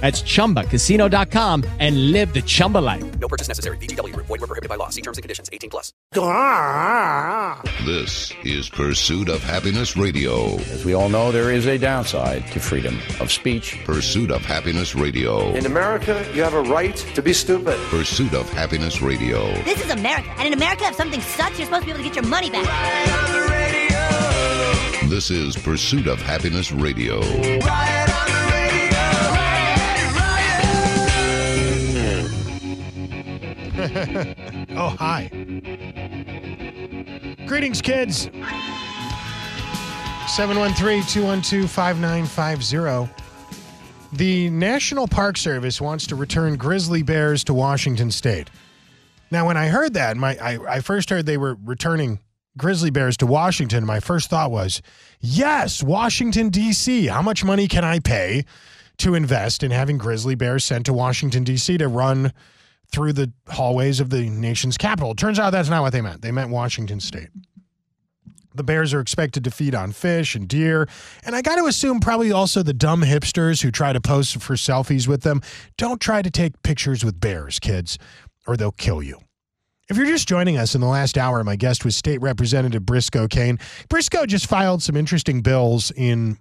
That's ChumbaCasino.com and live the Chumba life. No purchase necessary. VGW. Void were prohibited by law. See terms and conditions. 18 plus. This is Pursuit of Happiness Radio. As we all know, there is a downside to freedom of speech. Pursuit of Happiness Radio. In America, you have a right to be stupid. Pursuit of Happiness Radio. This is America. And in America, if something sucks, you're supposed to be able to get your money back. This is Pursuit of Happiness Radio. oh, hi. Greetings, kids. 713 212 5950. The National Park Service wants to return grizzly bears to Washington State. Now, when I heard that, my I, I first heard they were returning grizzly bears to Washington, my first thought was, yes, Washington, D.C. How much money can I pay to invest in having grizzly bears sent to Washington, D.C. to run through the hallways of the nation's capital? Turns out that's not what they meant. They meant Washington State. The bears are expected to feed on fish and deer. And I got to assume probably also the dumb hipsters who try to pose for selfies with them. Don't try to take pictures with bears, kids, or they'll kill you. If you're just joining us in the last hour, my guest was State Representative Briscoe Cain. Briscoe just filed some interesting bills in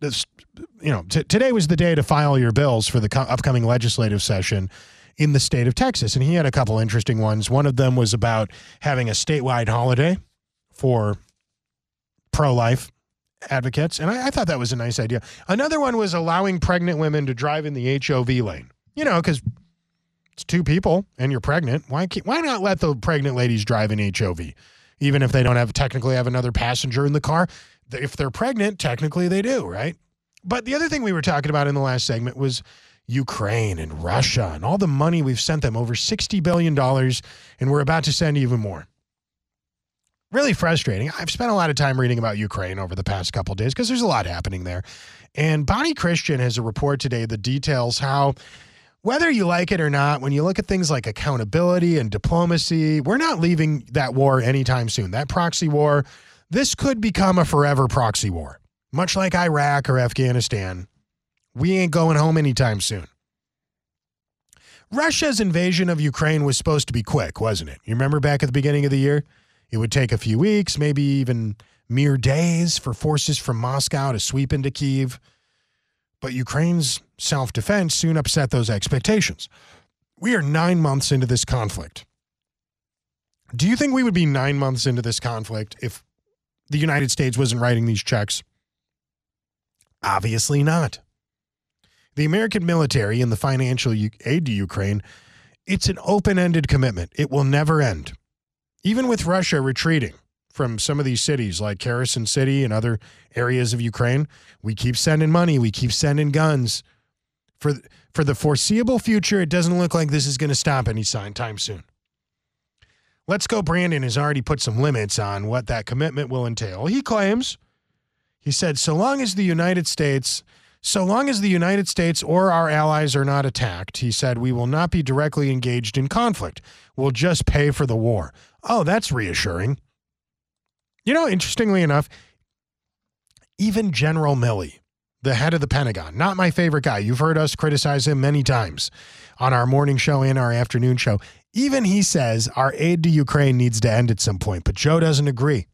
this. You know, t- today was the day to file your bills for the co- upcoming legislative session in the state of Texas, and he had a couple interesting ones. One of them was about having a statewide holiday for pro-life advocates, and I, I thought that was a nice idea. Another one was allowing pregnant women to drive in the HOV lane. You know, because it's two people and you're pregnant. Why why not let the pregnant ladies drive in HOV, even if they don't have technically have another passenger in the car? If they're pregnant, technically they do, right? But the other thing we were talking about in the last segment was Ukraine and Russia and all the money we've sent them over $60 billion, and we're about to send even more. Really frustrating. I've spent a lot of time reading about Ukraine over the past couple days because there's a lot happening there. And Bonnie Kristian has a report today that details how whether you like it or not, when you look at things like accountability and diplomacy, we're not leaving that war anytime soon. That proxy war, this could become a forever proxy war, much like Iraq or Afghanistan. We ain't going home anytime soon. Russia's invasion of Ukraine was supposed to be quick, wasn't it? You remember back at the beginning of the year? It would take a few weeks, maybe even mere days for forces from Moscow to sweep into Kiev. But Ukraine's self defense soon upset those expectations. We are nine months into this conflict. Do you think we would be nine months into this conflict if the United States wasn't writing these checks? Obviously not. The American military and the financial aid to Ukraine, it's an open ended commitment. It will never end. Even with Russia retreating from some of these cities like Kherson City and other areas of Ukraine, we keep sending money, we keep sending guns. For, for the foreseeable future, it doesn't look like this is going to stop anytime soon. Let's Go Brandon has already put some limits on what that commitment will entail. He claims, he said, so long as the United States so long as the United States or our allies are not attacked, he said, we will not be directly engaged in conflict. We'll just pay for the war. Oh, that's reassuring. You know, interestingly enough, even General Milley, the head of the Pentagon, not my favorite guy. You've heard us criticize him many times on our morning show and our afternoon show. Even he says our aid to Ukraine needs to end at some point, but Joe doesn't agree.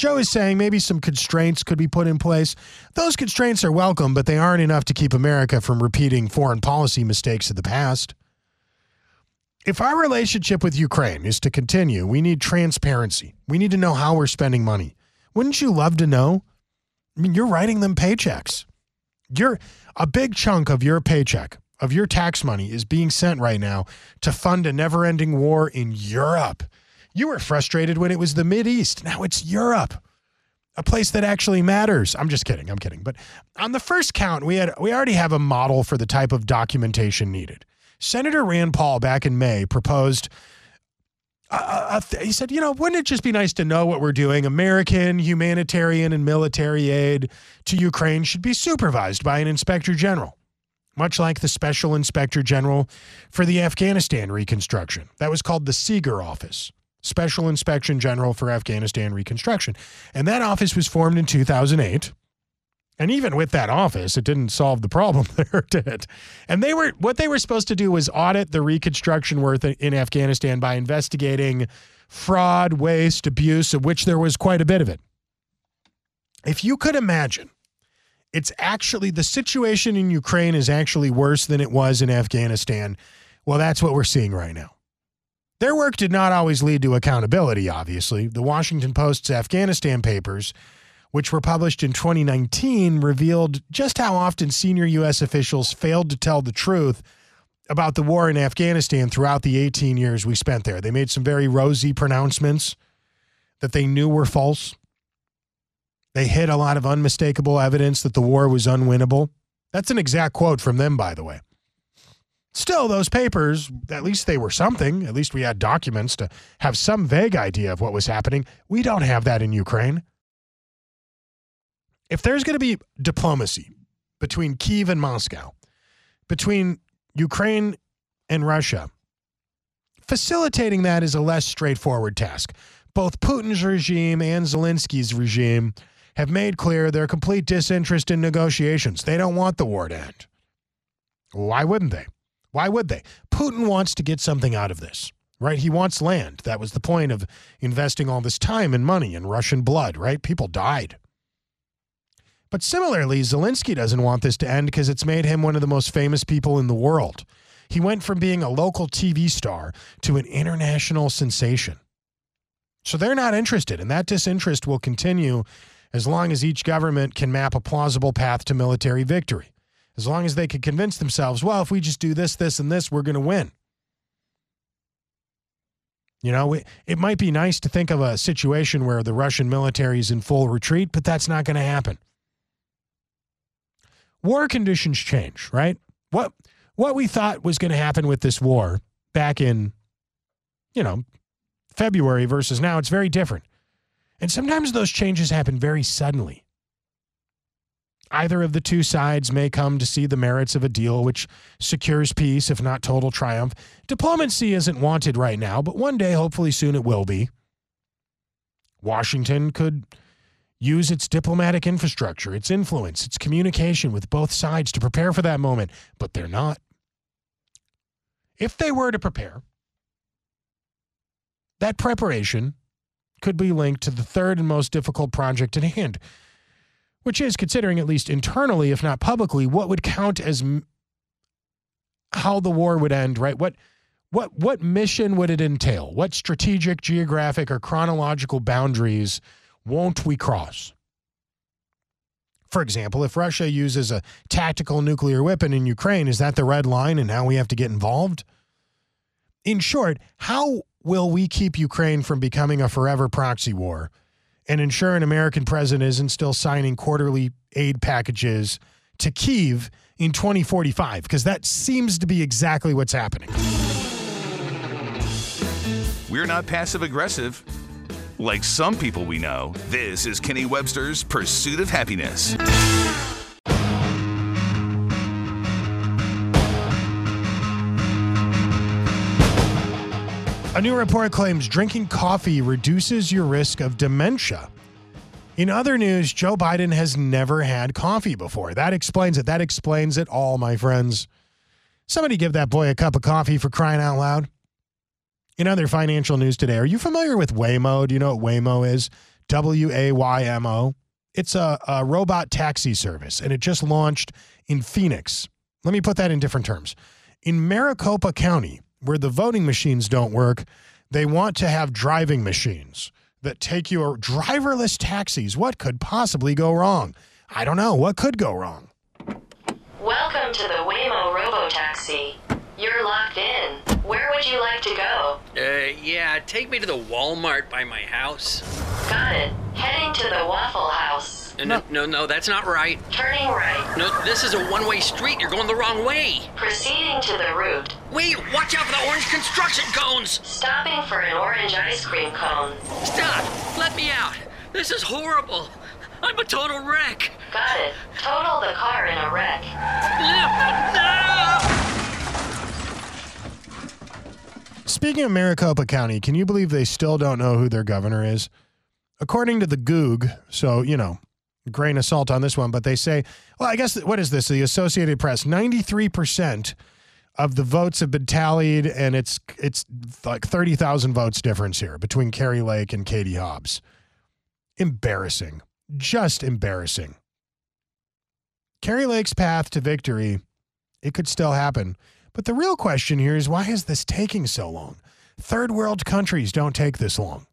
Joe is saying maybe some constraints could be put in place. Those constraints are welcome, but they aren't enough to keep America from repeating foreign policy mistakes of the past. If our relationship with Ukraine is to continue, we need transparency. We need to know how we're spending money. Wouldn't you love to know? I mean, you're writing them paychecks. You're a big chunk of your paycheck, of your tax money, is being sent right now to fund a never ending war in Europe. You were frustrated when it was the Mid East. Now it's Europe, a place that actually matters. I'm just kidding. I'm kidding. But on the first count, we had we already have a model for the type of documentation needed. Senator Rand Paul back in May proposed. Uh, th- he said, you know, wouldn't it just be nice to know what we're doing? American humanitarian and military aid to Ukraine should be supervised by an inspector general, much like the special inspector general for the Afghanistan reconstruction. That was called the SIGAR Office. Special Inspection General for Afghanistan Reconstruction. And that office was formed in 2008. And even with that office, it didn't solve the problem there, did it? And they were what they were supposed to do was audit the reconstruction work in Afghanistan by investigating fraud, waste, abuse, of which there was quite a bit of it. If you could imagine, it's actually the situation in Ukraine is actually worse than it was in Afghanistan. Well, that's what we're seeing right now. Their work did not always lead to accountability, obviously. The Washington Post's Afghanistan papers, which were published in 2019, revealed just how often senior U.S. officials failed to tell the truth about the war in Afghanistan throughout the 18 years we spent there. They made some very rosy pronouncements that they knew were false. They hid a lot of unmistakable evidence that the war was unwinnable. That's an exact quote from them, by the way. Still, those papers, at least they were something. At least we had documents to have some vague idea of what was happening. We don't have that in Ukraine. If there's going to be diplomacy between Kiev and Moscow, between Ukraine and Russia, facilitating that is a less straightforward task. Both Putin's regime and Zelensky's regime have made clear their complete disinterest in negotiations. They don't want the war to end. Why wouldn't they? Why would they? Putin wants to get something out of this, right? He wants land. That was the point of investing all this time and money in Russian blood, right? People died. But similarly, Zelensky doesn't want this to end because it's made him one of the most famous people in the world. He went from being a local TV star to an international sensation. So they're not interested, and that disinterest will continue as long as each government can map a plausible path to military victory as long as they could convince themselves, well, if we just do this, this, and this, we're going to win. You know, it, might be nice to think of a situation where the Russian military is in full retreat, but that's not going to happen. War conditions change, right? What what we thought was going to happen with this war back in, you know, February versus now, it's very different. And sometimes those changes happen very suddenly. Either of the two sides may come to see the merits of a deal which secures peace, if not total triumph. Diplomacy isn't wanted right now, but one day, hopefully soon, it will be. Washington could use its diplomatic infrastructure, its influence, its communication with both sides to prepare for that moment, but they're not. If they were to prepare, that preparation could be linked to the third and most difficult project at hand which is considering at least internally, if not publicly, what would count as m- how the war would end, right? What what what mission would it entail? What strategic, geographic, or chronological boundaries won't we cross? For example, if Russia uses a tactical nuclear weapon in Ukraine, is that the red line and now we have to get involved? In short, how will we keep Ukraine from becoming a forever proxy war and ensure an American president isn't still signing quarterly aid packages to Kiev in 2045, because that seems to be exactly what's happening. We're not passive aggressive. Like some people we know, this is Kenny Webster's Pursuit of Happiness. A new report claims drinking coffee reduces your risk of dementia. In other news, Joe Biden has never had coffee before. That explains it. That explains it all, my friends. Somebody give that boy a cup of coffee for crying out loud. In other financial news today, are you familiar with Waymo? Do you know what Waymo is? W A Y M O. It's a, a robot taxi service, and it just launched in Phoenix. Let me put that in different terms. In Maricopa County, where the voting machines don't work, they want to have driving machines that take you or driverless taxis. What could possibly go wrong? I don't know. What could go wrong? Welcome to the Waymo Robotaxi. You're locked in. Where would you like to go? Uh, yeah, take me to the Walmart by my house. Got it. Heading to the Waffle House. No, no, no, that's not right. Turning right. No, this is a one-way street. You're going the wrong way. Proceeding to the route. Wait, watch out for the orange construction cones. Stopping for an orange ice cream cone. Stop! Let me out. This is horrible. I'm a total wreck. Got it. Total the car in a wreck. No! Speaking of Maricopa County, can you believe they still don't know who their governor is? According to the Goog, so, you know, grain of salt on this one, but they say, well, I guess, what is this? The Associated Press, 93% of the votes have been tallied, and it's it's like 30,000 votes difference here between Kari Lake and Katie Hobbs. Embarrassing. Just embarrassing. Kari Lake's path to victory, it could still happen. But the real question here is why is this taking so long? Third world countries don't take this long.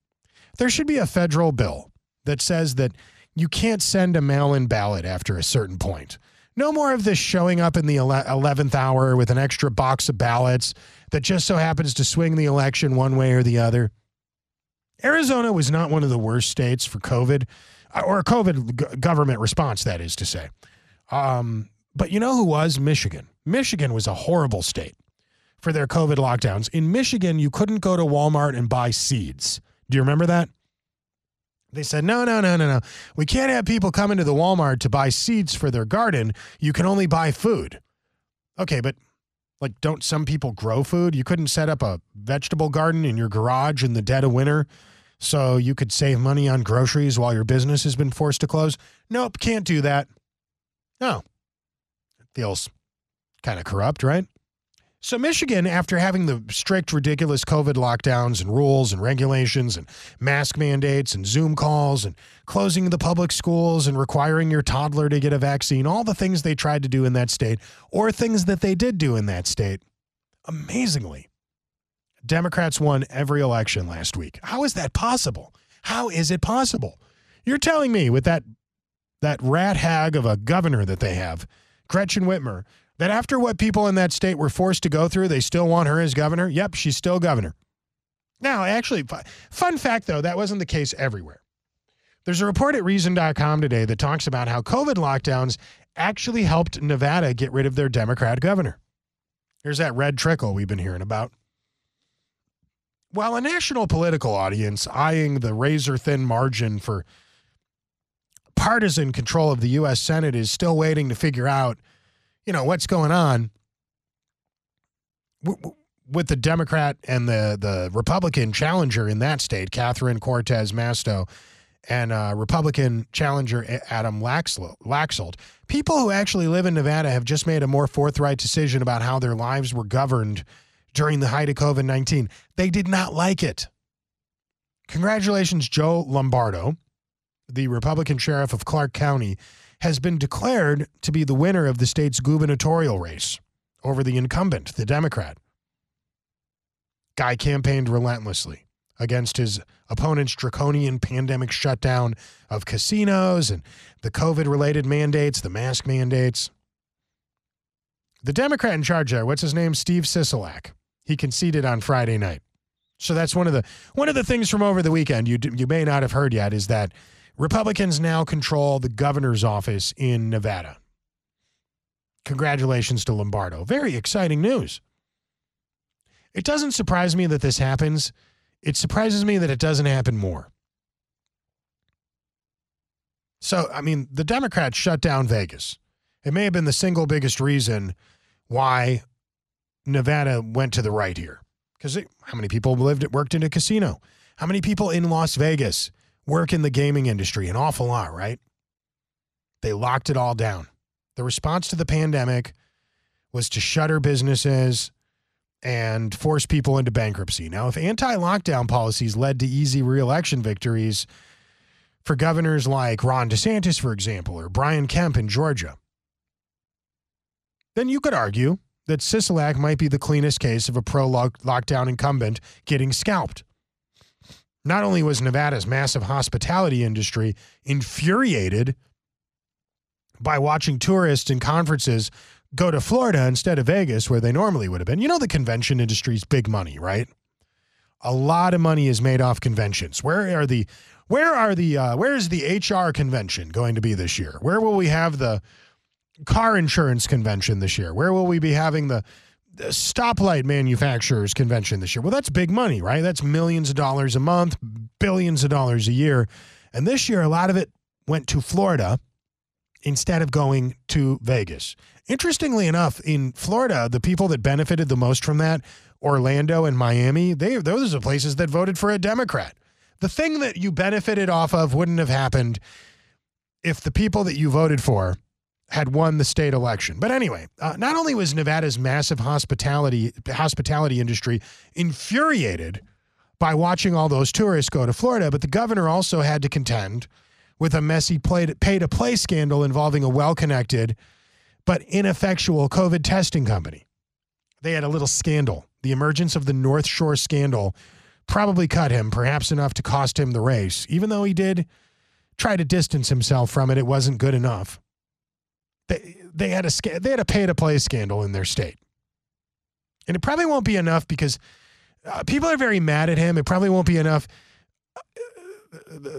There should be a federal bill that says that you can't send a mail in ballot after a certain point. No more of this showing up in the 11th hour with an extra box of ballots that just so happens to swing the election one way or the other. Arizona was not one of the worst states for COVID, uh, or COVID government response, that is to say. Um, but you know who was? Michigan. Michigan was a horrible state for their COVID lockdowns. In Michigan, you couldn't go to Walmart and buy seeds. Do you remember that? They said, no, no, no, no, no. We can't have people come into the Walmart to buy seeds for their garden. You can only buy food. Okay, but like, don't some people grow food? You couldn't set up a vegetable garden in your garage in the dead of winter so you could save money on groceries while your business has been forced to close? Nope, can't do that. No. It feels kind of corrupt, right? So, Michigan, after having the strict, ridiculous COVID lockdowns and rules and regulations and mask mandates and Zoom calls and closing the public schools and requiring your toddler to get a vaccine, all the things they tried to do in that state, or things that they did do in that state, amazingly, Democrats won every election last week. How is that possible? How is it possible? You're telling me with that that rat hag of a governor that they have, Gretchen Whitmer, that after what people in that state were forced to go through, they still want her as governor? Yep, she's still governor. Now, actually, fun fact though, that wasn't the case everywhere. There's a report at Reason.com today that talks about how COVID lockdowns actually helped Nevada get rid of their Democrat governor. Here's that red trickle we've been hearing about. While a national political audience eyeing the razor thin margin for partisan control of the U.S. Senate is still waiting to figure out, you know, what's going on with the Democrat and the the Republican challenger in that state, Catherine Cortez Masto, and uh, Republican challenger Adam Laxalt. People who actually live in Nevada have just made a more forthright decision about how their lives were governed during the height of COVID 19. They did not like it. Congratulations, Joe Lombardo, the Republican sheriff of Clark County, has been declared to be the winner of the state's gubernatorial race over the incumbent, the Democrat. Guy campaigned relentlessly against his opponent's draconian pandemic shutdown of casinos and the COVID related mandates, the mask mandates. The Democrat in charge there, what's his name? Steve Sisolak. He conceded on Friday night. So that's one of the one of the things from over the weekend you you may not have heard yet is that Republicans now control the governor's office in Nevada. Congratulations to Lombardo. Very exciting news. It doesn't surprise me that this happens. It surprises me that it doesn't happen more. So, I mean, the Democrats shut down Vegas. It may have been the single biggest reason why Nevada went to the right here. Because how many people lived worked in a casino? How many people in Las Vegas work in the gaming industry? An awful lot, right? They locked it all down. The response to the pandemic was to shutter businesses and force people into bankruptcy. Now, if anti lockdown policies led to easy reelection victories for governors like Ron DeSantis, for example, or Brian Kemp in Georgia, then you could argue that Sisolak might be the cleanest case of a pro lockdown incumbent getting scalped. Not only was Nevada's massive hospitality industry infuriated by watching tourists and conferences go to Florida instead of Vegas, where they normally would have been. You know, the convention industry's big money, right? A lot of money is made off conventions. Where are the where are the uh, where is the HR convention going to be this year? Where will we have the car insurance convention this year? Where will we be having the, stoplight manufacturers convention this year? Well, that's big money, right? That's millions of dollars a month, billions of dollars a year. And this year, a lot of it went to Florida instead of going to Vegas. Interestingly enough, in Florida, the people that benefited the most from that, Orlando and Miami, they those are places that voted for a Democrat. The thing that you benefited off of wouldn't have happened if the people that you voted for had won the state election. But anyway, uh, not only was Nevada's massive hospitality hospitality industry infuriated by watching all those tourists go to Florida, but the governor also had to contend with a messy pay to play scandal involving a well connected but ineffectual COVID testing company. They had a little scandal. The emergence of the North Shore scandal probably cut him, perhaps enough to cost him the race. Even though he did try to distance himself from it, it wasn't good enough. They, they had a they had a pay to play scandal in their state, and it probably won't be enough because uh, people are very mad at him. It probably won't be enough. Uh, the,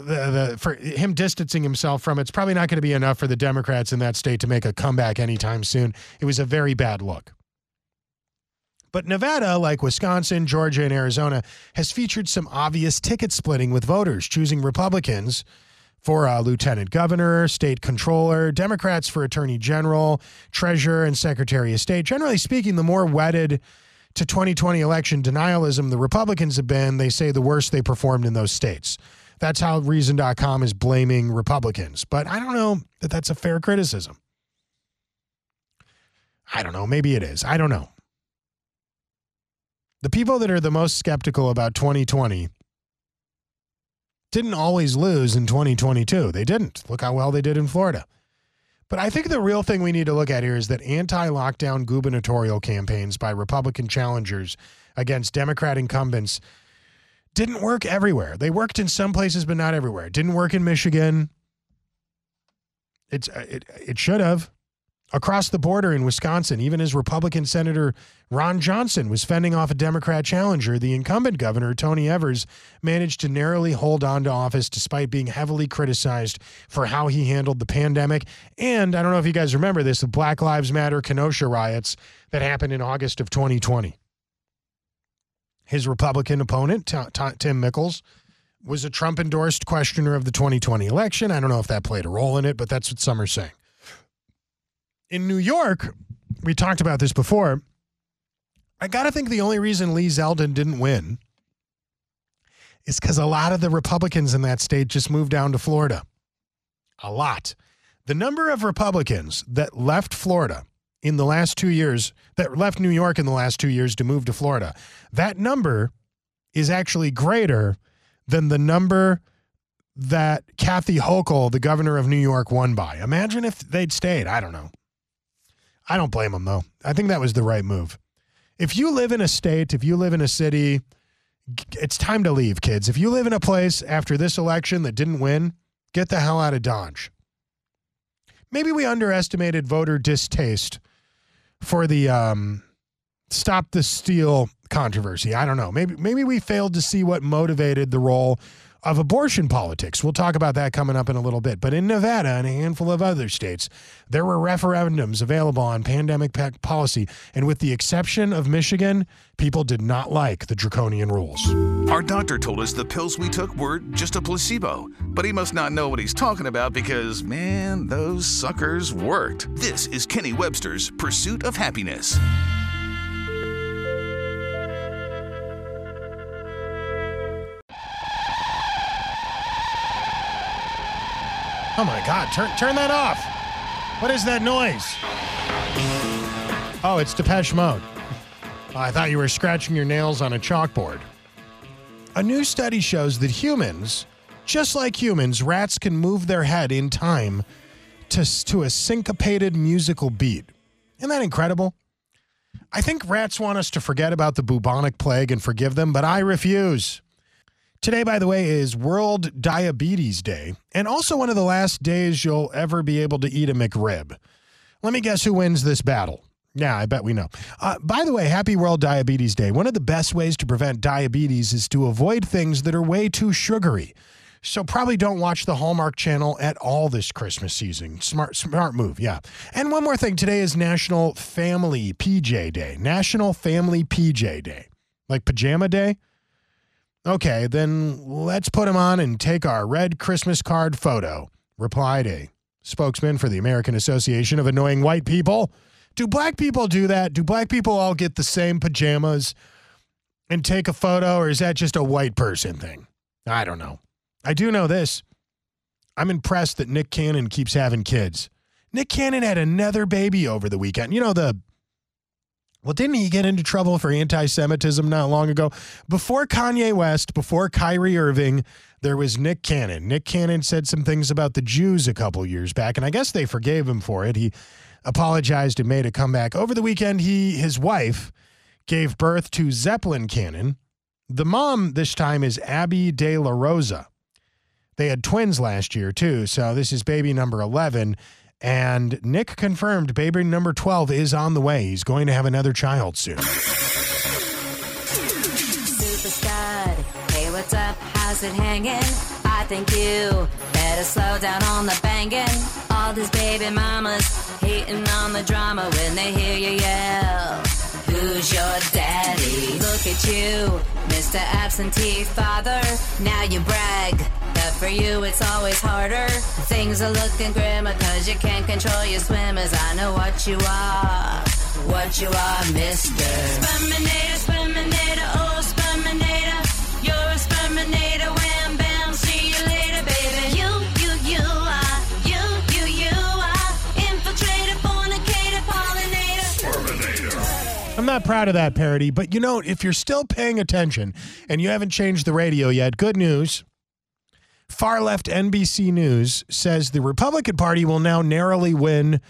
the, for him distancing himself from it's probably not going to be enough for the Democrats in that state to make a comeback anytime soon. It was a very bad look. But Nevada, like Wisconsin, Georgia, and Arizona, has featured some obvious ticket splitting with voters choosing Republicans for uh, lieutenant governor, state controller, Democrats for attorney general, treasurer, and secretary of state. Generally speaking, the more wedded to 2020 election denialism the Republicans have been, they say the worse they performed in those states. That's how Reason.com is blaming Republicans. But I don't know that that's a fair criticism. I don't know. Maybe it is. I don't know. The people that are the most skeptical about 2020 didn't always lose in 2022. They didn't. Look how well they did in Florida. But I think the real thing we need to look at here is that anti lockdown gubernatorial campaigns by Republican challengers against Democrat incumbents didn't work everywhere. They worked in some places, but not everywhere. It didn't work in Michigan. It's, uh, it, it should have. Across the border in Wisconsin, even as Republican Senator Ron Johnson was fending off a Democrat challenger, the incumbent governor, Tony Evers, managed to narrowly hold on to office despite being heavily criticized for how he handled the pandemic. And I don't know if you guys remember this the Black Lives Matter Kenosha riots that happened in August of 2020. His Republican opponent, Tim Michels, was a Trump endorsed questioner of the 2020 election. I don't know if that played a role in it, but that's what some are saying in New York, we talked about this before. I got to think the only reason Lee Zeldin didn't win is because a lot of the Republicans in that state just moved down to Florida. A lot. The number of Republicans that left Florida in the last two years, that left New York in the last two years to move to Florida, that number is actually greater than the number that Kathy Hochul, the governor of New York, won by. Imagine if they'd stayed. I don't know. I don't blame them though. I think that was the right move. If you live in a state, if you live in a city, it's time to leave, kids. If you live in a place after this election that didn't win, get the hell out of Dodge. Maybe we underestimated voter distaste for the um, stop the steal controversy. I don't know. Maybe maybe we failed to see what motivated the role of abortion politics. We'll talk about that coming up in a little bit. But in Nevada and a handful of other states, there were referendums available on pandemic policy. And with the exception of Michigan, people did not like the draconian rules. Our doctor told us the pills we took were just a placebo, but he must not know what he's talking about because, man, those suckers worked. This is Kenny Webster's Pursuit of Happiness. Oh my God! Turn turn that off. What is that noise? Oh, it's Depeche Mode. Oh, I thought you were scratching your nails on a chalkboard. A new study shows that humans, just like humans, rats can move their head in time to, to a syncopated musical beat. Isn't that incredible? I think rats want us to forget about the bubonic plague and forgive them, but I refuse. Today, by the way, is World Diabetes Day, and also one of the last days you'll ever be able to eat a McRib. Let me guess who wins this battle. Yeah, I bet we know. Uh, by the way, happy World Diabetes Day. One of the best ways to prevent diabetes is to avoid things that are way too sugary. So probably don't watch the Hallmark Channel at all this Christmas season. Smart, smart move, yeah. And one more thing: today is National Family PJ Day. National Family PJ Day, like pajama day. Okay, then let's put them on and take our red Christmas card photo. Replied a spokesman for the American Association of Annoying White People. Do black people do that? Do black people all get the same pajamas and take a photo, or is that just a white person thing? I don't know. I do know this. I'm impressed that Nick Cannon keeps having kids. Nick Cannon had another baby over the weekend. You know, the. Well, didn't he get into trouble for anti Semitism not long ago? Before Kanye West, before Kyrie Irving, there was Nick Cannon. Nick Cannon said some things about the Jews a couple years back, and I guess they forgave him for it. He apologized and made a comeback. Over the weekend, he his wife gave birth to Zeppelin Cannon. The mom this time is Abby De La Rosa. They had twins last year, too. So this is baby number 11. And Nick confirmed baby number 12 is on the way. He's going to have another child soon. Super stud. Hey, what's up? How's it hanging? I think you better slow down on the banging. All these baby mamas hating on the drama when they hear you yell. Who's your Look at you, Mr. Absentee Father. Now you brag. But for you, it's always harder. Things are looking grimmer cause you can't control your swimmers. I know what you are. What you are, Mr. Sperminator, Sperminator. I'm not proud of that parody, but you know, if you're still paying attention and you haven't changed the radio yet, good news. Far left NBC News says the Republican Party will now narrowly win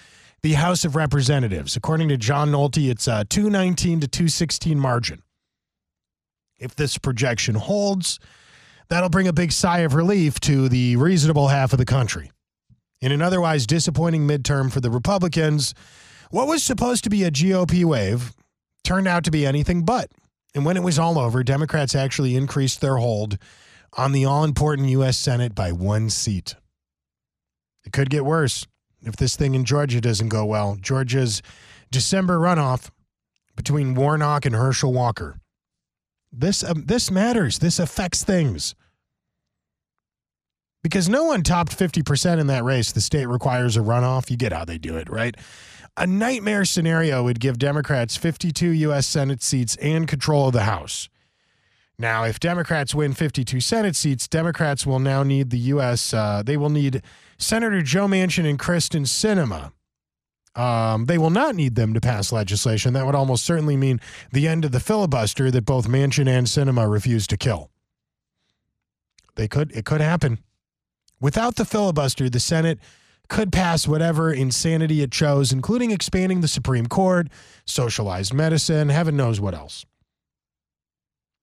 the House of Representatives. According to John Nolte, it's a 219 to 216 margin. If this projection holds, that'll bring a big sigh of relief to the reasonable half of the country. In an otherwise disappointing midterm for the Republicans, what was supposed to be a GOP wave turned out to be anything but. And when it was all over, Democrats actually increased their hold on the all important U.S. Senate by one seat. It could get worse if this thing in Georgia doesn't go well. Georgia's December runoff between Warnock and Herschel Walker. This um, this matters. This affects things. Because no one topped 50% in that race. The state requires a runoff. You get how they do it, right? A nightmare scenario would give Democrats 52 U.S. Senate seats and control of the House. Now, if Democrats win 52 Senate seats, Democrats will now need the U.S. Uh, they will need Senator Joe Manchin and Kyrsten Sinema. Um, they will not need them to pass legislation. That would almost certainly mean the end of the filibuster that both Manchin and Sinema refused to kill. They could. It could happen. Without the filibuster, the Senate could pass whatever insanity it chose, including expanding the Supreme Court, socialized medicine, heaven knows what else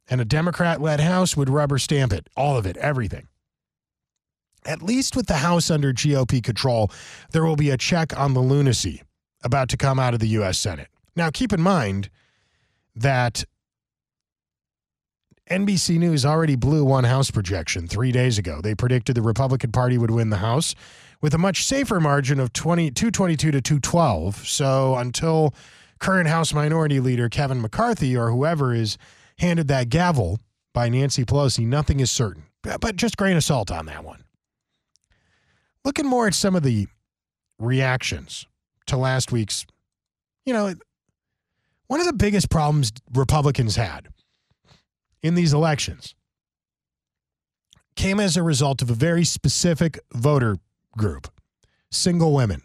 and a Democrat led House would rubber stamp it, all of it, everything. At least with the House under GOP control, there will be a check on the lunacy about to come out of the U.S. Senate. Now, keep in mind that NBC News already blew one House projection three days ago. They predicted the Republican Party would win the House with a much safer margin of 20, 222 to 212. So until current House Minority Leader Kevin McCarthy or whoever is handed that gavel by Nancy Pelosi, nothing is certain. But just grain of salt on that one. Looking more at some of the reactions to last week's, you know, one of the biggest problems Republicans had in these elections came as a result of a very specific voter group single women.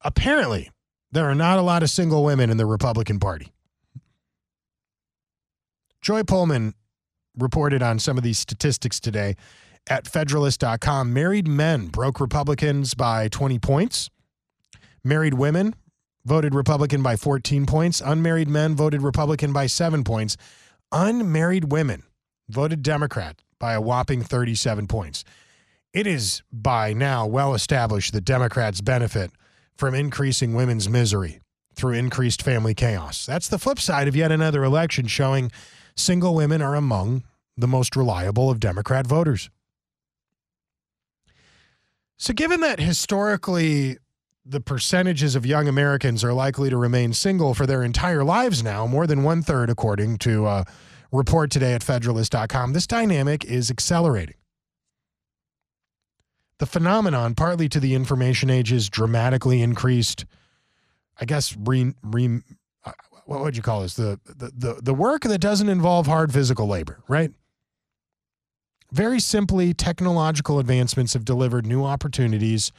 Apparently, there are not a lot of single women in the Republican Party. Joy Pullmann reported on some of these statistics today at Federalist.com. Married men broke Republicans by 20 points. Married women voted Republican by 14 points. Unmarried men voted Republican by seven points. Unmarried women voted Democrat by a whopping 37 points. It is by now well established that Democrats benefit from increasing women's misery through increased family chaos. That's the flip side of yet another election showing single women are among the most reliable of Democrat voters. So, given that historically the percentages of young Americans are likely to remain single for their entire lives now, more than one third, according to a report today at Federalist.com, this dynamic is accelerating. The phenomenon, partly to the information age's dramatically increased, I guess, re, re, uh, what would you call this? The, the, the, the work that doesn't involve hard physical labor, right? Very simply, technological advancements have delivered new opportunities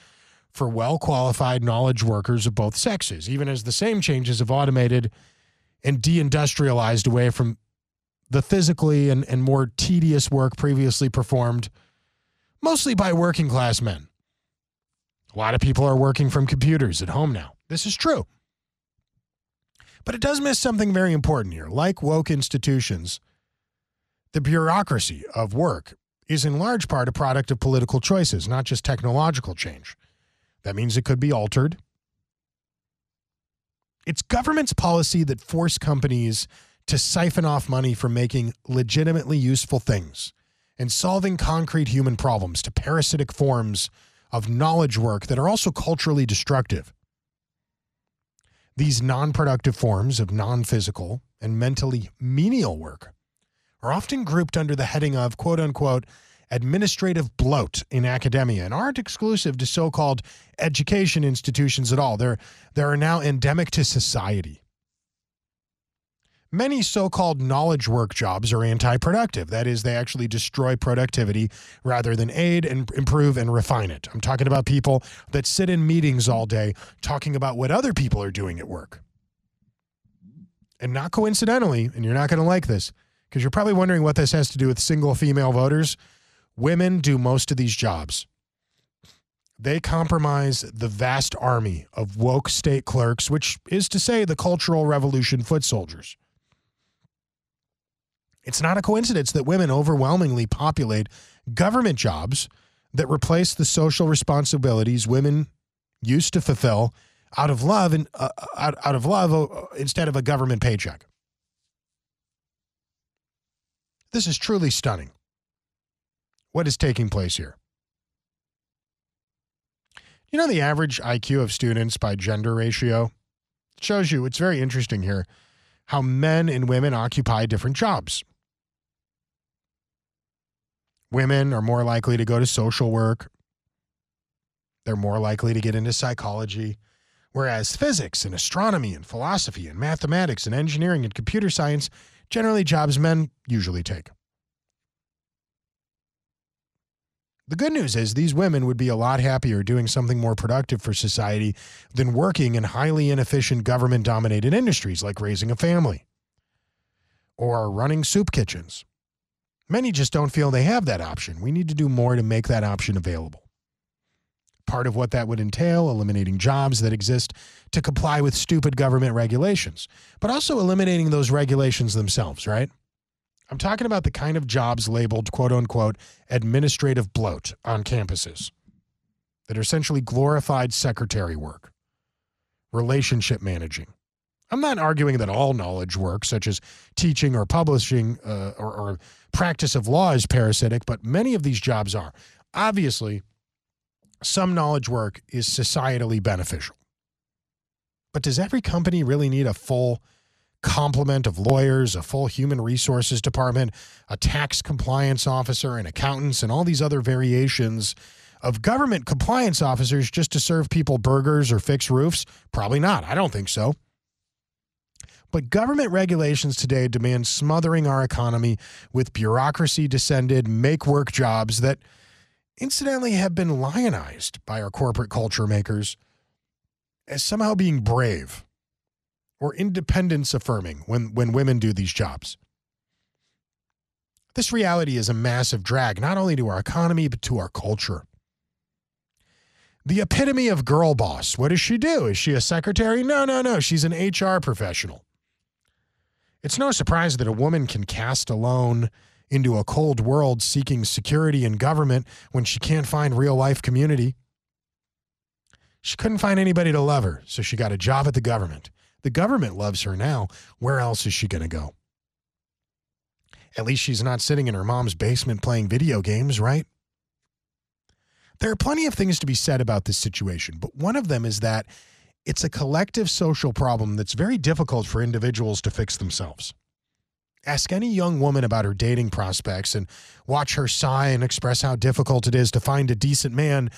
for well qualified knowledge workers of both sexes, even as the same changes have automated and deindustrialized away from the physically and, and more tedious work previously performed mostly by working class men. A lot of people are working from computers at home now. This is true. But it does miss something very important here. Like woke institutions, the bureaucracy of work is in large part a product of political choices, not just technological change. That means it could be altered. It's government's policy that force companies to siphon off money from making legitimately useful things and solving concrete human problems to parasitic forms of knowledge work that are also culturally destructive. These non productive forms of non physical and mentally menial work are often grouped under the heading of quote unquote administrative bloat in academia and aren't exclusive to so called education institutions at all. They're, they're now endemic to society. Many so called knowledge work jobs are anti productive. That is, they actually destroy productivity rather than aid and improve and refine it. I'm talking about people that sit in meetings all day talking about what other people are doing at work. And not coincidentally, and you're not going to like this, because you're probably wondering what this has to do with single female voters. Women do most of these jobs. They compromise the vast army of woke state clerks, which is to say, the Cultural Revolution foot soldiers. It's not a coincidence that women overwhelmingly populate government jobs that replace the social responsibilities women used to fulfill out of love and uh, out, out of love uh, instead of a government paycheck. This is truly stunning. What is taking place here? You know the average IQ of students by gender ratio it shows you it's very interesting here how men and women occupy different jobs. Women are more likely to go to social work. They're more likely to get into psychology. Whereas physics and astronomy and philosophy and mathematics and engineering and computer science, generally jobs men usually take. The good news is these women would be a lot happier doing something more productive for society than working in highly inefficient government dominated industries like raising a family or running soup kitchens. Many just don't feel they have that option. We need to do more to make that option available. Part of what that would entail eliminating jobs that exist to comply with stupid government regulations, but also eliminating those regulations themselves, right? I'm talking about the kind of jobs labeled quote unquote administrative bloat on campuses that are essentially glorified secretary work, relationship managing. I'm not arguing that all knowledge work, such as teaching or publishing uh, or, or practice of law, is parasitic, but many of these jobs are. Obviously, some knowledge work is societally beneficial. But does every company really need a full complement of lawyers, a full human resources department, a tax compliance officer, and accountants, and all these other variations of government compliance officers just to serve people burgers or fix roofs? Probably not. I don't think so. But government regulations today demand smothering our economy with bureaucracy descended make work jobs that incidentally have been lionized by our corporate culture makers as somehow being brave or independence affirming when, when women do these jobs. This reality is a massive drag, not only to our economy, but to our culture. The epitome of girl boss. What does she do? Is she a secretary? No, no, no. She's an HR professional. It's no surprise that a woman can cast alone into a cold world seeking security and government when she can't find real life community. She couldn't find anybody to love her, so she got a job at the government. The government loves her now. Where else is she going to go? At least she's not sitting in her mom's basement playing video games, right? There are plenty of things to be said about this situation, but one of them is that it's a collective social problem that's very difficult for individuals to fix themselves. Ask any young woman about her dating prospects and watch her sigh and express how difficult it is to find a decent man,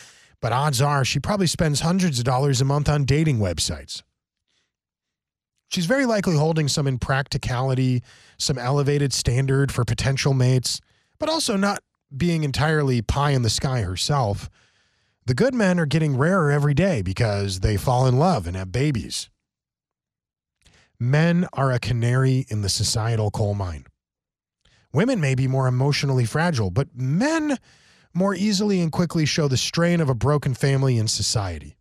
but odds are she probably spends hundreds of dollars a month on dating websites. She's very likely holding some impracticality, some elevated standard for potential mates, but also not being entirely pie in the sky herself. The good men are getting rarer every day because they fall in love and have babies. Men are a canary in the societal coal mine. Women may be more emotionally fragile, but men more easily and quickly show the strain of a broken family in society.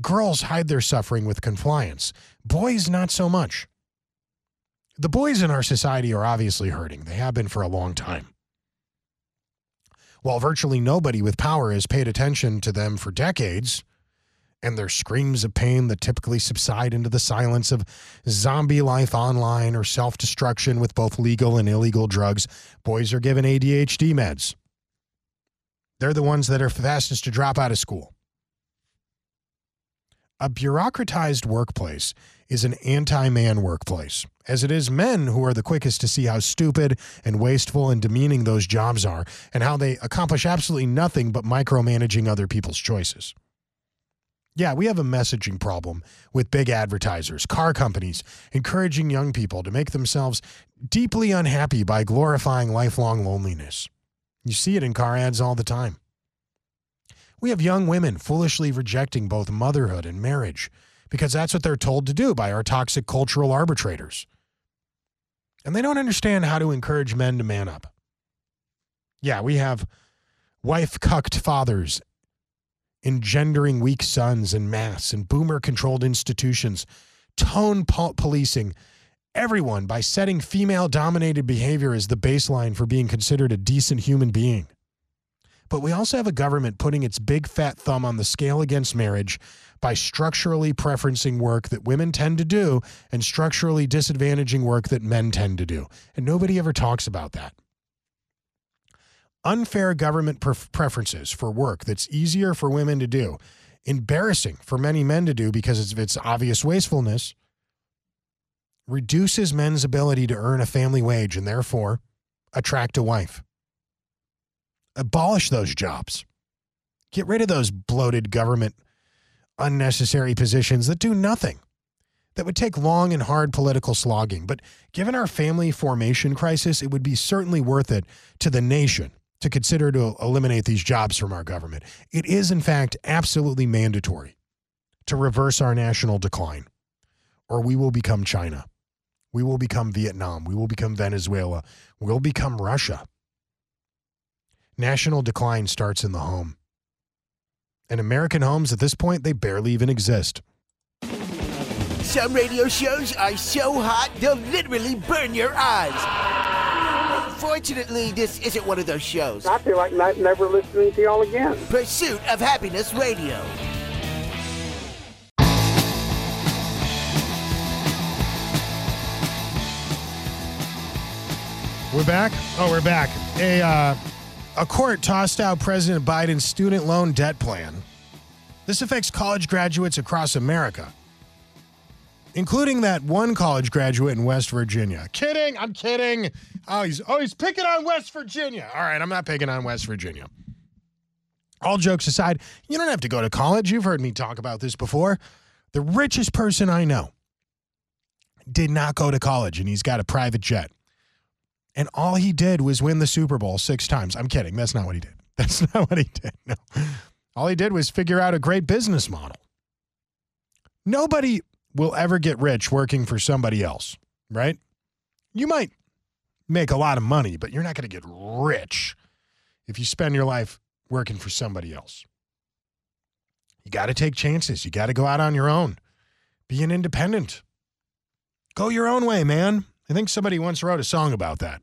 Girls hide their suffering with compliance, boys, not so much. The boys in our society are obviously hurting. They have been for a long time. While virtually nobody with power has paid attention to them for decades, and their screams of pain that typically subside into the silence of zombie life online or self destruction with both legal and illegal drugs, boys are given ADHD meds. They're the ones that are fastest to drop out of school. A bureaucratized workplace is an anti man workplace, as it is men who are the quickest to see how stupid and wasteful and demeaning those jobs are and how they accomplish absolutely nothing but micromanaging other people's choices. Yeah, we have a messaging problem with big advertisers, car companies, encouraging young people to make themselves deeply unhappy by glorifying lifelong loneliness. You see it in car ads all the time. We have young women foolishly rejecting both motherhood and marriage because that's what they're told to do by our toxic cultural arbitrators. And they don't understand how to encourage men to man up. Yeah, we have wife cucked fathers engendering weak sons in mass and boomer controlled institutions, tone po- policing everyone by setting female dominated behavior as the baseline for being considered a decent human being. But we also have a government putting its big fat thumb on the scale against marriage by structurally preferencing work that women tend to do and structurally disadvantaging work that men tend to do. And nobody ever talks about that. Unfair government pref- preferences for work that's easier for women to do, embarrassing for many men to do because of its obvious wastefulness, reduces men's ability to earn a family wage and therefore attract a wife abolish those jobs. Get rid of those bloated government unnecessary positions that do nothing. That would take long and hard political slogging. But given our family formation crisis, it would be certainly worth it to the nation to consider to eliminate these jobs from our government. It is, in fact, absolutely mandatory to reverse our national decline, or we will become China. We will become Vietnam. We will become Venezuela. We'll become Russia. National decline starts in the home. And American homes at this point, they barely even exist. Some radio shows are so hot they'll literally burn your eyes. Fortunately, this isn't one of those shows. I feel like not, never listening to y'all again. Pursuit of Happiness Radio. We're back. Oh, we're back. A uh, a court tossed out President Biden's student loan debt plan. This affects college graduates across America, including that one college graduate in West Virginia. Kidding, I'm kidding. Oh, he's oh he's picking on West Virginia. All right, I'm not picking on West Virginia. All jokes aside, you don't have to go to college. You've heard me talk about this before. The richest person I know did not go to college, and he's got a private jet. And all he did was win the Super Bowl six times. I'm kidding. That's not what he did. That's not what he did. No. All he did was figure out a great business model. Nobody will ever get rich working for somebody else, right? You might make a lot of money, but you're not going to get rich if you spend your life working for somebody else. You got to take chances. You got to go out on your own. Be an independent. Go your own way, man. I think somebody once wrote a song about that.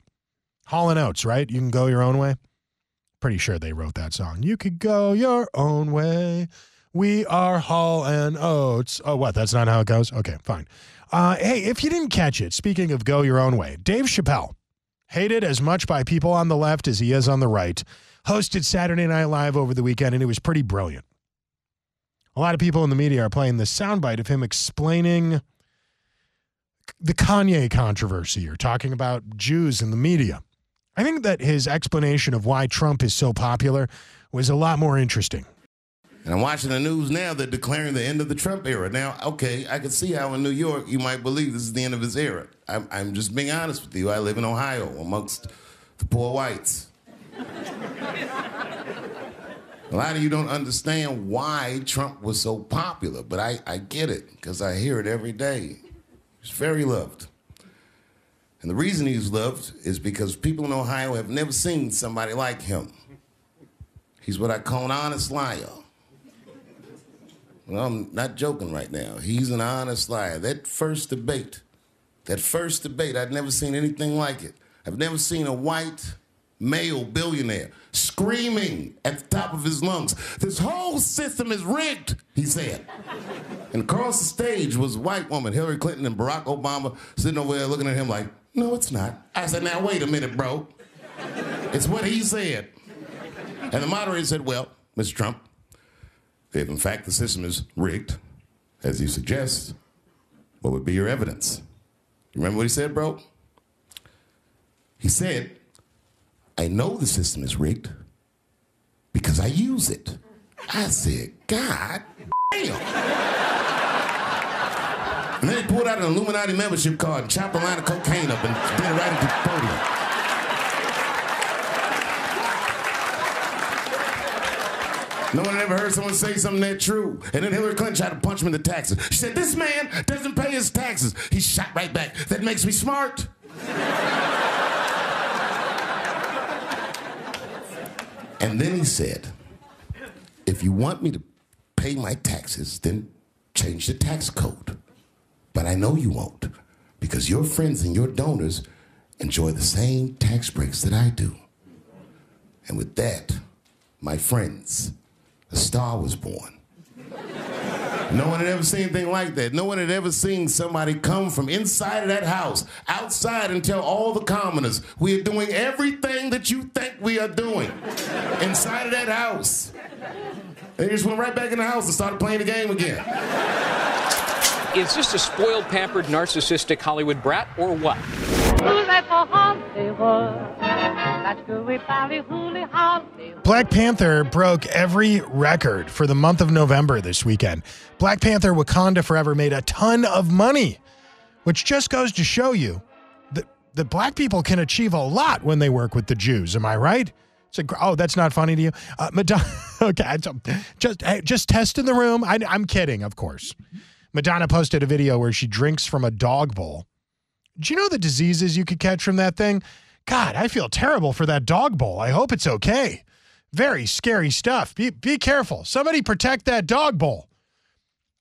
Hall and Oates, right? You can go your own way. Pretty sure they wrote that song. You could go your own way. We are Hall and Oates. Oh, what? That's not how it goes? Okay, fine. Uh, hey, if you didn't catch it, speaking of go your own way, Dave Chappelle, hated as much by people on the left as he is on the right, hosted Saturday Night Live over the weekend, and it was pretty brilliant. A lot of people in the media are playing the soundbite of him explaining the Kanye controversy or talking about Jews in the media. I think that his explanation of why Trump is so popular was a lot more interesting. And I'm watching the news now. They're declaring the end of the Trump era. Now, okay, I can see how in New York you might believe this is the end of his era. I'm, I'm just being honest with you. I live in Ohio amongst the poor whites. A lot of you don't understand why Trump was so popular, but I, I get it because I hear it every day. He's very loved. And the reason he's loved is because people in Ohio have never seen somebody like him. He's what I call an honest liar. Well, I'm not joking right now. He's an honest liar. That first debate, that first debate, I'd never seen anything like it. I've never seen a white male billionaire screaming at the top of his lungs, This whole system is rigged, he said. And across the stage was a white woman, Hillary Clinton and Barack Obama, sitting over there looking at him like, No, it's not. I said, Now, wait a minute, bro. It's what he said. And the moderator said, Well, Mr. Trump, if in fact the system is rigged, as you suggest, what would be your evidence? You remember what he said, bro? He said, I know the system is rigged because I use it. I said, God damn. And then he pulled out an Illuminati membership card and chopped a line of cocaine up and did it right into the podium. No one ever heard someone say something that true. And then Hillary Clinton tried to punch him in the taxes. She said, This man doesn't pay his taxes. He shot right back. That makes me smart. and then he said, If you want me to pay my taxes, then change the tax code. But I know you won't, because your friends and your donors enjoy the same tax breaks that I do. And with that, my friends, a star was born. No one had ever seen anything like that. No one had ever seen somebody come from inside of that house, outside, and tell all the commoners, we are doing everything that you think we are doing inside of that house. They just went right back in the house and started playing the game again. Is this a spoiled, pampered, narcissistic Hollywood brat or what? Black Panther broke every record for the month of November this weekend. Black Panther Wakanda Forever made a ton of money, which just goes to show you that, that black people can achieve a lot when they work with the Jews. Am I right? It's a, oh, that's not funny to you? Uh, Madonna, okay, just, just test in the room. I, I'm kidding, of course. Madonna posted a video where she drinks from a dog bowl. Do you know the diseases you could catch from that thing? God, I feel terrible for that dog bowl. I hope it's okay. Very scary stuff. Be, be careful. Somebody protect that dog bowl.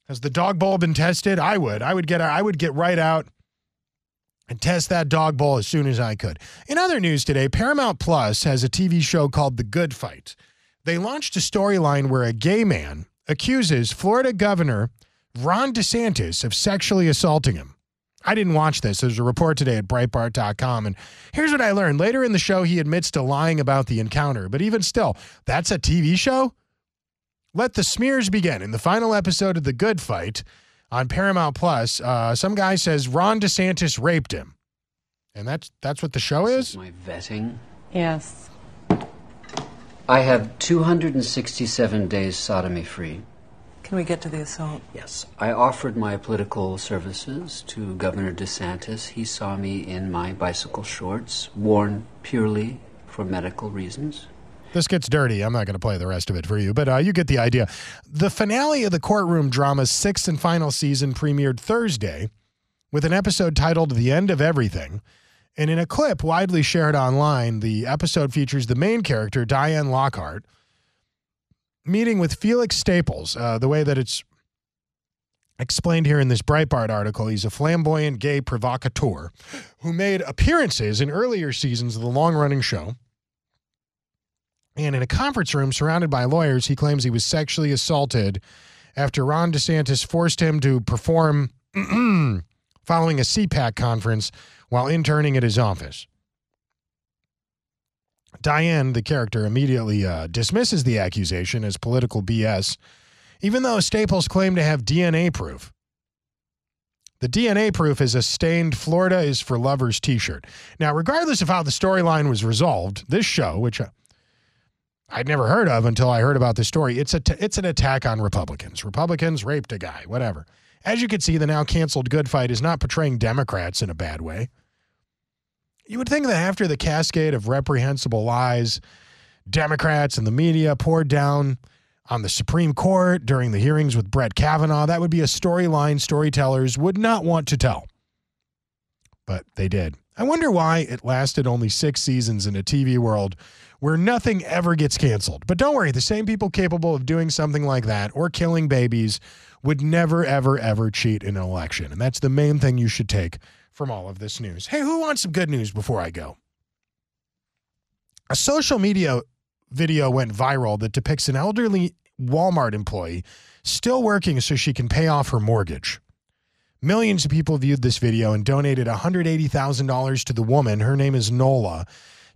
Has the dog bowl been tested? I would. I would get I would get right out and test that dog bowl as soon as I could. In other news today, Paramount Plus has a TV show called The Good Fight. They launched a storyline where a gay man accuses Florida Governor Ron DeSantis of sexually assaulting him. I didn't watch this. There's a report today at Breitbart.com. And here's what I learned. Later in the show, he admits to lying about the encounter. But even still, that's a TV show? Let the smears begin. In the final episode of The Good Fight on Paramount Plus, uh, some guy says Ron DeSantis raped him. And that's that's what the show is? My vetting. Yes. I have 267 days sodomy free. Can we get to the assault? Yes. I offered my political services to Governor DeSantis. He saw me in my bicycle shorts, worn purely for medical reasons. This gets dirty. I'm not going to play the rest of it for you, but uh, you get the idea. The finale of the courtroom drama's sixth and final season premiered Thursday with an episode titled The End of Everything. And in a clip widely shared online, the episode features the main character, Diane Lockhart, meeting with Felix Staples, uh, the way that it's explained here in this Breitbart article. He's a flamboyant gay provocateur who made appearances in earlier seasons of the long running show. And in a conference room surrounded by lawyers, he claims he was sexually assaulted after Ron DeSantis forced him to perform following a CPAC conference while interning at his office. Diane, the character, immediately uh, dismisses the accusation as political BS, even though Staples claimed to have DNA proof. The DNA proof is a stained Florida is for lovers t shirt. Now, regardless of how the storyline was resolved, this show, which uh, I'd never heard of until I heard about this story, it's, a t- it's an attack on Republicans. Republicans raped a guy, whatever. As you can see, the now canceled Good Fight is not portraying Democrats in a bad way. You would think that after the cascade of reprehensible lies, Democrats and the media poured down on the Supreme Court during the hearings with Brett Kavanaugh, that would be a storyline storytellers would not want to tell. But they did. I wonder why it lasted only six seasons in a TV world where nothing ever gets canceled. But don't worry, the same people capable of doing something like that or killing babies would never, ever, ever cheat in an election. And that's the main thing you should take from all of this news. Hey, who wants some good news before I go? A social media video went viral that depicts an elderly Walmart employee still working so she can pay off her mortgage. Millions of people viewed this video and donated $180,000 to the woman. Her name is Nola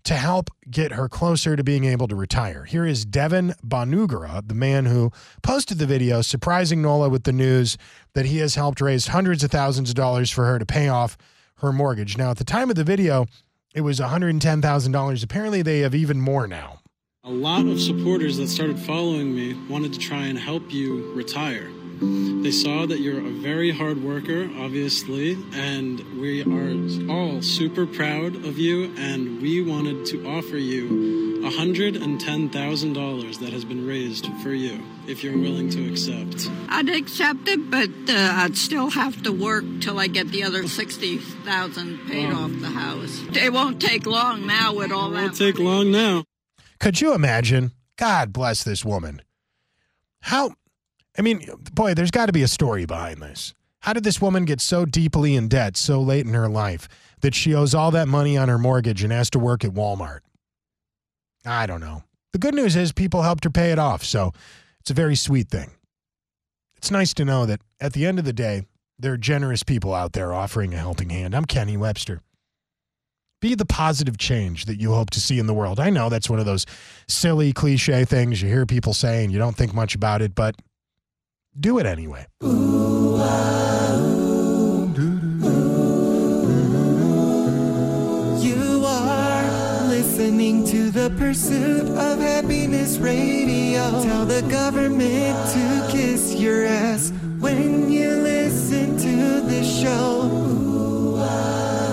to help get her closer to being able to retire. Here is Devin Banugara, the man who posted the video, surprising Nola with the news that he has helped raise hundreds of thousands of dollars for her to pay off her mortgage. Now, at the time of the video, it was $110,000. Apparently, they have even more now. A lot of supporters that started following me wanted to try and help you retire. They saw that you're a very hard worker, obviously, and we are all super proud of you. And we wanted to offer you $110,000 that has been raised for you, if you're willing to accept. I'd accept it, but uh, I'd still have to work till I get the other 60000 paid off the house. It won't take long now with all It that. won't take long now. Could you imagine? God bless this woman. How, I mean, boy, there's got to be a story behind this. How did this woman get so deeply in debt so late in her life that she owes all that money on her mortgage and has to work at Walmart? I don't know. The good news is people helped her pay it off, so it's a very sweet thing. It's nice to know that at the end of the day, there are generous people out there offering a helping hand. I'm Kenny Webster. Be the positive change that you hope to see in the world. I know that's one of those silly cliche things you hear people say and you don't think much about it, but do it anyway. You are listening to the Pursuit of Happiness Radio. Tell the government to kiss your ass when you listen to this show. Ooh, wow.